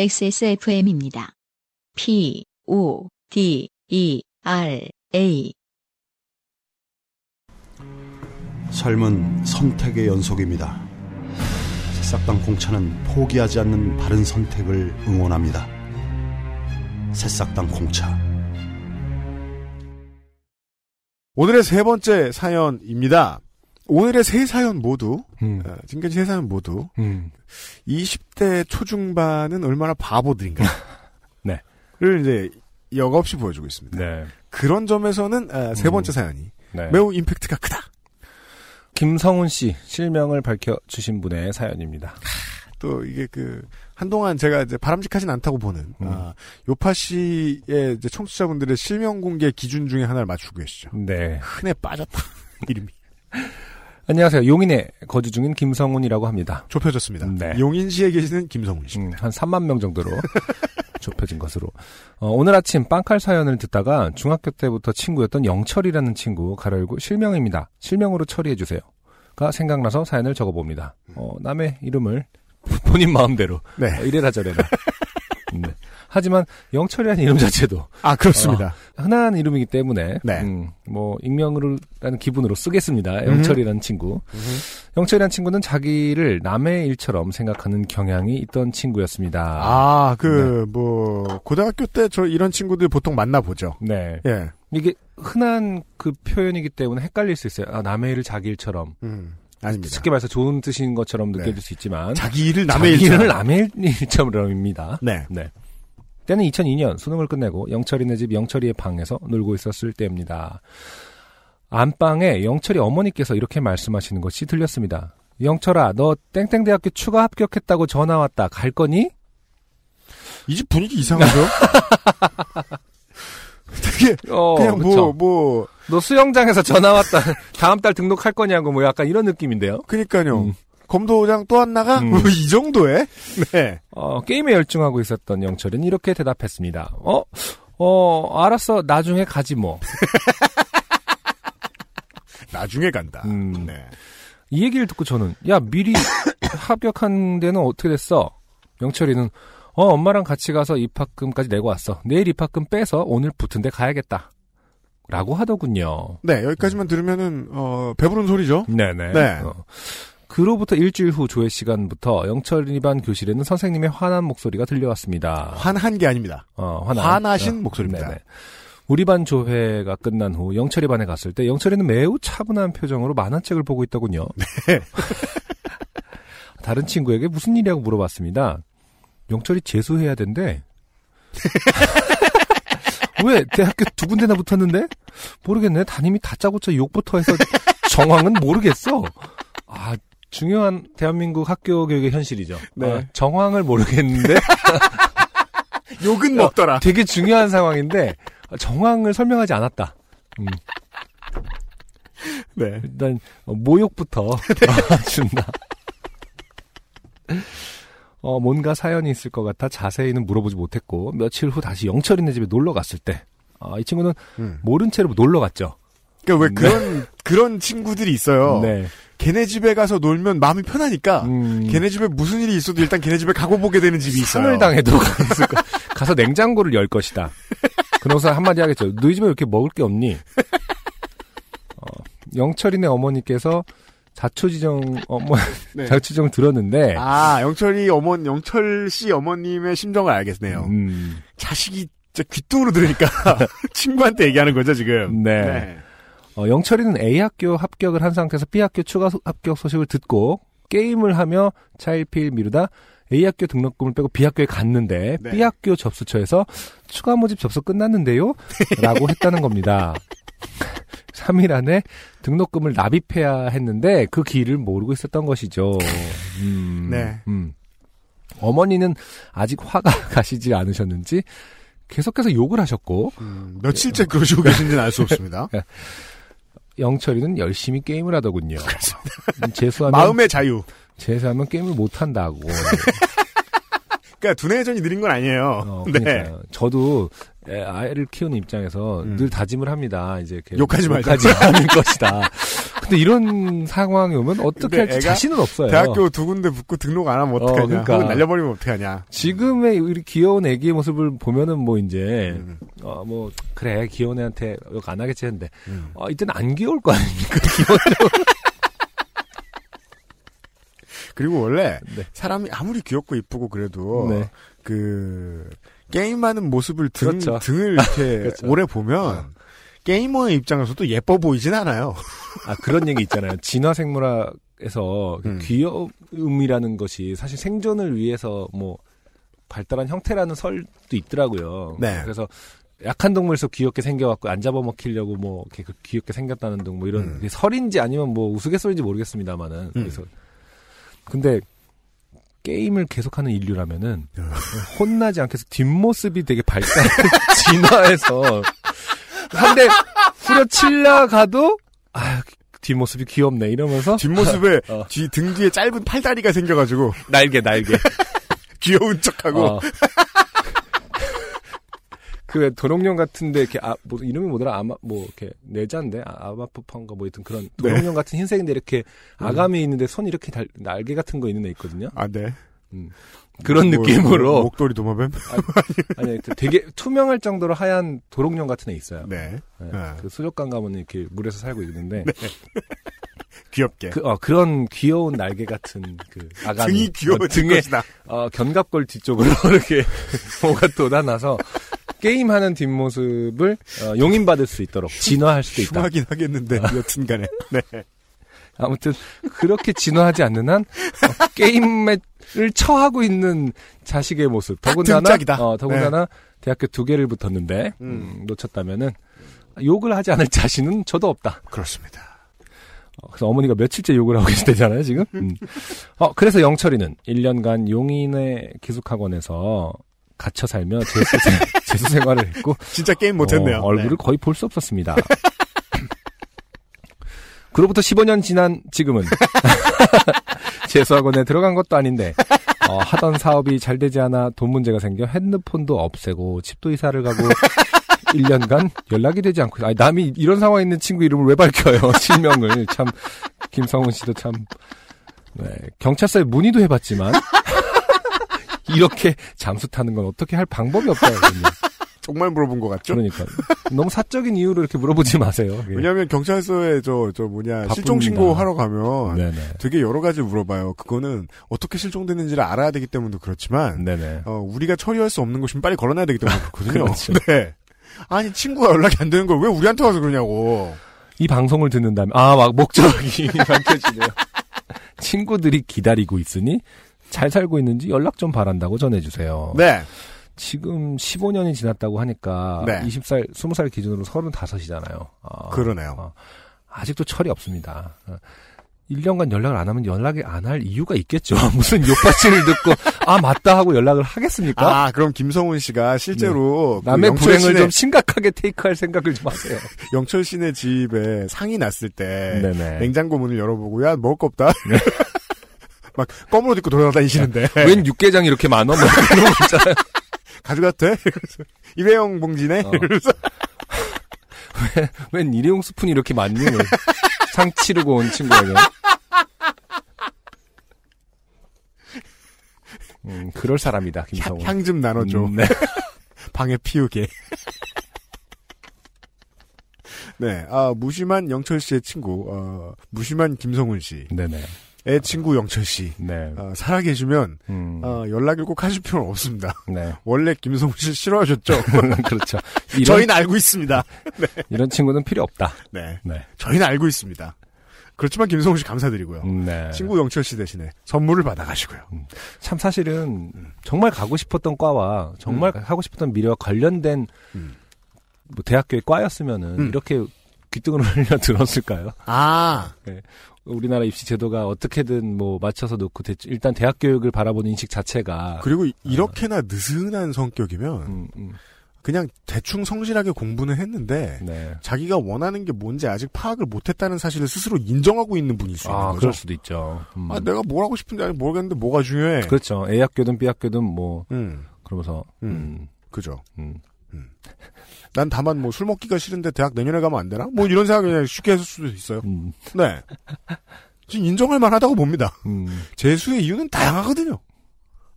XSFM입니다. P, O, D, E, R, A. 삶은 선택의 연속입니다. 새싹당 공차는 포기하지 않는 바른 선택을 응원합니다. 새싹당 공차. 오늘의 세 번째 사연입니다. 오늘의 세 사연 모두, 음. 어, 지금까지 세 사연 모두, 음. 20대 초중반은 얼마나 바보들인가. 네. 를 이제 여과 없이 보여주고 있습니다. 네. 그런 점에서는 아, 세 음. 번째 사연이 네. 매우 임팩트가 크다. 김성훈 씨 실명을 밝혀주신 분의 사연입니다. 또 이게 그 한동안 제가 이제 바람직하진 않다고 보는 음. 아, 요파 씨의 이제 청취자분들의 실명 공개 기준 중에 하나를 맞추고 계시죠. 네. 흔해 빠졌다 이름이 안녕하세요. 용인에 거주 중인 김성훈이라고 합니다. 좁혀졌습니다. 네. 용인시에 계시는 김성훈 씨. 음, 한 3만 명 정도로 좁혀진 것으로. 어, 오늘 아침 빵칼 사연을 듣다가 중학교 때부터 친구였던 영철이라는 친구 가로열고 실명입니다. 실명으로 처리해주세요. 가 생각나서 사연을 적어봅니다. 어, 남의 이름을 본인 마음대로 네. 어, 이래라 저래라. 네. 하지만 영철이라는 이름 자체도 아 그렇습니다. 흔한 이름이기 때문에 네. 음, 뭐 익명으로라는 기분으로 쓰겠습니다. 영철이라는 친구. 영철이라는 친구는 자기를 남의 일처럼 생각하는 경향이 있던 친구였습니다. 아 그뭐 고등학교 때 저 이런 친구들 보통 만나 보죠. 네. 예. 이게 흔한 그 표현이기 때문에 헷갈릴 수 있어요. 아, 남의 일을 자기 일처럼. 음. 아닙니다. 쉽게 말해서 좋은 뜻인 것처럼 네. 느껴질 수 있지만 자기 일을 남의 자기 일처럼. 일을 남의 일처럼입니다. 네. 네. 때는 2002년 수능을 끝내고 영철이네 집 영철이의 방에서 놀고 있었을 때입니다. 안방에 영철이 어머니께서 이렇게 말씀하시는 것이 들렸습니다. 영철아, 너 땡땡대학교 추가 합격했다고 전화 왔다. 갈 거니? 이 집 분위기 이상하죠? 되게 어, 그냥 뭐 그쵸. 뭐너 수영장에서 전화 왔다. 다음 달 등록할 거냐고 뭐 약간 이런 느낌인데요. 그니까요. 음. 검도장 또 안 나가? 음. 뭐이 정도에? 네. 어, 게임에 열중하고 있었던 영철은 이렇게 대답했습니다. 어, 어, 알았어. 나중에 가지 뭐. 나중에 간다. 음. 네. 이 얘기를 듣고 저는 야 미리 합격한 데는 어떻게 됐어? 영철이는 어 엄마랑 같이 가서 입학금까지 내고 왔어. 내일 입학금 빼서 오늘 붙은 데 가야겠다. 라고 하더군요. 네, 여기까지만 들으면은 어 배부른 소리죠. 네네. 네. 어. 그로부터 일주일 후 조회 시간부터 영철이 반 교실에는 선생님의 화난 목소리가 들려왔습니다. 화난 게 아닙니다. 어, 화난. 화나신 어, 목소리입니다. 네네. 우리 반 조회가 끝난 후 영철이 반에 갔을 때 영철이는 매우 차분한 표정으로 만화책을 보고 있더군요. 네. 다른 친구에게 무슨 일이라고 물어봤습니다. 영철이 재수해야 된대. 왜 대학교 두 군데나 붙었는데? 모르겠네. 담임이 다짜고짜 욕부터 해서 정황은 모르겠어. 아 중요한 대한민국 학교 교육의 현실이죠. 네. 아, 정황을 모르겠는데 욕은 먹더라. 되게 중요한 상황인데 정황을 설명하지 않았다. 음, 네. 일단 어, 모욕부터 준다. 어, 뭔가 사연이 있을 것 같아 자세히는 물어보지 못했고 며칠 후 다시 영철이네 집에 놀러 갔을 때 아, 이 친구는 음. 모른 채로 놀러 갔죠. 그러니까 왜 그런 그런 친구들이 있어요. 네. 걔네 집에 가서 놀면 마음이 편하니까 음, 걔네 집에 무슨 일이 있어도 일단 걔네 집에 가고 보게 되는 집이 있어요. 상을 당해도 가서 냉장고를 열 것이다. 그러고서 한마디 하겠죠. 너희 집에 왜 이렇게 먹을 게 없니? 어, 영철이네 어머니께서 자초지정 어머 네. 자초지정 들었는데 아 영철이 어머 영철 씨 어머님의 심정을 알겠네요. 음, 자식이 귀뚱으로 들으니까 친구한테 얘기하는 거죠 지금. 네. 어, 영철이는 A 학교 합격을 한 상태에서 B 학교 추가 소- 합격 소식을 듣고 게임을 하며 차일피일 미루다 A 학교 등록금을 빼고 B 학교에 갔는데 네. B 학교 접수처에서 추가 모집 접수 끝났는데요? 라고 했다는 겁니다. 3일 안에 등록금을 납입해야 했는데 그 길을 모르고 있었던 것이죠. 음, 네. 음. 어머니는 아직 화가 가시지 않으셨는지 계속해서 욕을 하셨고 음, 며칠째 그러시고 계신지는 알 수 없습니다. 영철이는 열심히 게임을 하더군요. 음, 재수하면 마음의 자유. 재수하면 게임을 못 한다고. 그러니까 두뇌 회전이 느린 건 아니에요. 어, 네. 저도 애- 아이를 키우는 입장에서 음. 늘 다짐을 합니다. 이제 욕하지 말자. 욕하지 않을 것이다. 근데 이런 상황이 오면 어떻게 할지 자신은 없어요. 대학교 두 군데 붙고 등록 안 하면 어떡하냐. 어, 그러니까. 날려버리면 어떡하냐. 지금의 우리 귀여운 애기의 모습을 보면은 뭐 이제 음. 어 뭐 그래 귀여운 애한테 욕 안 하겠지 했는데 음. 어, 이때는 안 귀여울 거 아닙니까 귀여운 그리고 원래 네. 사람이 아무리 귀엽고 이쁘고 그래도 네. 그 게임하는 모습을 등, 그렇죠. 등을 이렇게 그렇죠. 오래 보면 게이머의 입장에서도 예뻐 보이진 않아요. 아 그런 얘기 있잖아요. 진화생물학에서 그 음. 귀여움이라는 것이 사실 생존을 위해서 뭐 발달한 형태라는 설도 있더라고요. 네. 그래서 약한 동물에서 귀엽게 생겨갖고 안 잡아먹히려고 뭐 이렇게 그 귀엽게 생겼다는 등 뭐 이런 음. 설인지 아니면 뭐 우스갯소리인지 모르겠습니다만은 음. 그래서 근데 게임을 계속하는 인류라면은 어. 혼나지 않게 해서 뒷모습이 되게 발달 진화해서 한대 후려치려 가도 아 뒷모습이 귀엽네 이러면서 뒷모습에 어. 뒤, 등 뒤에 짧은 팔다리가 생겨가지고 날개 날개 귀여운 척하고 어. 그 도롱뇽 같은데 이렇게 아, 뭐 이름이 뭐더라 아마 뭐 이렇게 내자인데 아, 아마푸판가 뭐 하여튼 그런 네. 도롱뇽 같은 흰색인데 이렇게 음. 아감이 있는데 손 이렇게 달, 날개 같은 거 있는 애 있거든요. 아, 네. 그런 뭐, 느낌으로 뭐, 목도리 도마뱀? 아니 하여튼 되게 투명할 정도로 하얀 도롱뇽 같은 애 있어요. 네. 네. 아. 그 수족관 가면 이렇게 물에서 살고 있는데 귀엽게. 그, 어, 그런 귀여운 날개 같은 그 아감이 등이 귀여워질 어, 등에 것이다. 어, 견갑골 뒤쪽으로 이렇게 뭐가 돋아나서 게임하는 뒷모습을 어, 용인받을 수 있도록 진화할 수도 있다. 흉하긴 하겠는데, 여튼간에. 네. 아무튼 그렇게 진화하지 않는 한 어, 게임을 처하고 있는 자식의 모습. 더군다나. 어, 더군다나 대학교 두 개를 붙었는데 음, 놓쳤다면은 욕을 하지 않을 자신은 저도 없다. 그렇습니다. 어, 그래서 어머니가 며칠째 욕을 하고 계실 때잖아요, 지금. 음. 어, 그래서 영철이는 1년간 용인의 기숙학원에서 갇혀 살며 재수, 생- 재수 생활을 했고 진짜 게임 못했네요. 어, 얼굴을 거의 볼 수 없었습니다. 그로부터 15년 지난 지금은. 재수학원에 들어간 것도 아닌데 어, 하던 사업이 잘 되지 않아 돈 문제가 생겨 핸드폰도 없애고 집도 이사를 가고 1년간 연락이 되지 않고 아니 남이 이런 상황에 있는 친구 이름을 왜 밝혀요? 실명을. 참 김성훈 씨도 참 네, 경찰서에 문의도 해봤지만 이렇게 잠수 타는 건 어떻게 할 방법이 없다거든요. 정말 물어본 것 같죠? 그러니까 너무 사적인 이유로 이렇게 물어보지 마세요. 예. 왜냐하면 경찰서에 저, 저 뭐냐. 실종 신고 하러 가면 네네. 되게 여러 가지 물어봐요. 그거는 어떻게 실종됐는지를 알아야 되기 때문도 그렇지만. 어, 우리가 처리할 수 없는 것이면 빨리 걸어놔야 되기 때문에 그렇거든요. 그렇죠. 네. 아니, 친구가 연락이 안 되는 걸 왜 우리한테 와서 그러냐고. 이 방송을 듣는다면 아 막 목적이 밝혀지네요. 친구들이 기다리고 있으니 잘 살고 있는지 연락 좀 바란다고 전해주세요. 네. 지금 15년이 지났다고 하니까 네. 20살, 20살 기준으로 35이잖아요. 아, 그러네요. 아, 아직도 철이 없습니다. 어, 1년간 연락을 안 하면 연락이 안 할 이유가 있겠죠. 무슨 욕받침을 듣고 아 맞다 하고 연락을 하겠습니까? 아, 그럼 김성훈 씨가 실제로 그 남의 불행을 씨네- 좀 심각하게 테이크할 생각을 좀 하세요. 영철 씨네 집에 상이 났을 때 네네. 냉장고 문을 열어보고 야 먹을 거 없다. 막 껌으로 입고 돌아다니시는데 웬 육개장 이렇게 많어? 뭐 이런 거 있잖아요. 돼? 그래서 일회용 봉지네. 어. 그래서 웬 일회용 스푼이 이렇게 많니? 뭐. 상 치르고 온 친구에게. 음, 그럴 사람이다, 김성훈. 향좀 나눠줘. 음, 네. 방에 피우게. 네, 아 무심한 영철 씨의 친구, 어, 무심한 김성훈 씨의 네 네. 친구 영철 씨, 네. 어, 살아계시면 음, 어, 연락을 꼭 하실 필요는 없습니다. 네. 원래 김성훈 씨 싫어하셨죠? 그렇죠. 이런, 저희는 알고 있습니다. 이런 친구는 필요 없다. 네, 네. 저희는 알고 있습니다. 그렇지만 김성훈 씨 감사드리고요. 음, 네. 친구 영철 씨 대신에 선물을 받아가시고요. 참 사실은 정말 가고 싶었던 과와 정말 하고 싶었던 미래와 관련된 음. 뭐 대학교의 과였으면은 음. 이렇게 귀등을 흘려 들었을까요? 아, 우리나라 입시 제도가 어떻게든 뭐 맞춰서 놓고 대- 일단 대학 교육을 바라보는 인식 자체가 그리고 이- 이렇게나 느슨한 성격이면 음, 음, 그냥 대충 성실하게 공부는 했는데 네. 자기가 원하는 게 뭔지 아직 파악을 못했다는 사실을 스스로 인정하고 있는 분일 수 있는 아, 거죠. 그럴 수도 있죠. 음. 아, 내가 뭘 하고 싶은지 아직 모르겠는데 뭐가 중요해. 그렇죠. A 학교든 B 학교든 뭐 음, 그러면서 음. 음, 그죠. 음. 난 다만 뭐 술 먹기가 싫은데 대학 내년에 가면 안 되나? 뭐 이런 생각 그냥 쉽게 했을 수도 있어요. 음, 네. 지금 인정할 만하다고 봅니다. 음. 재수의 이유는 다양하거든요.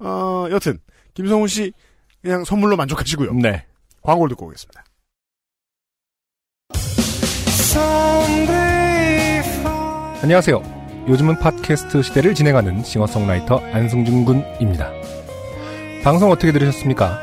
어, 여튼 김성훈 씨 그냥 선물로 만족하시고요. 네. 광고를 듣고 오겠습니다. 안녕하세요. 요즘은 팟캐스트 시대를 진행하는 싱어송라이터 안승준 군입니다. 방송 어떻게 들으셨습니까?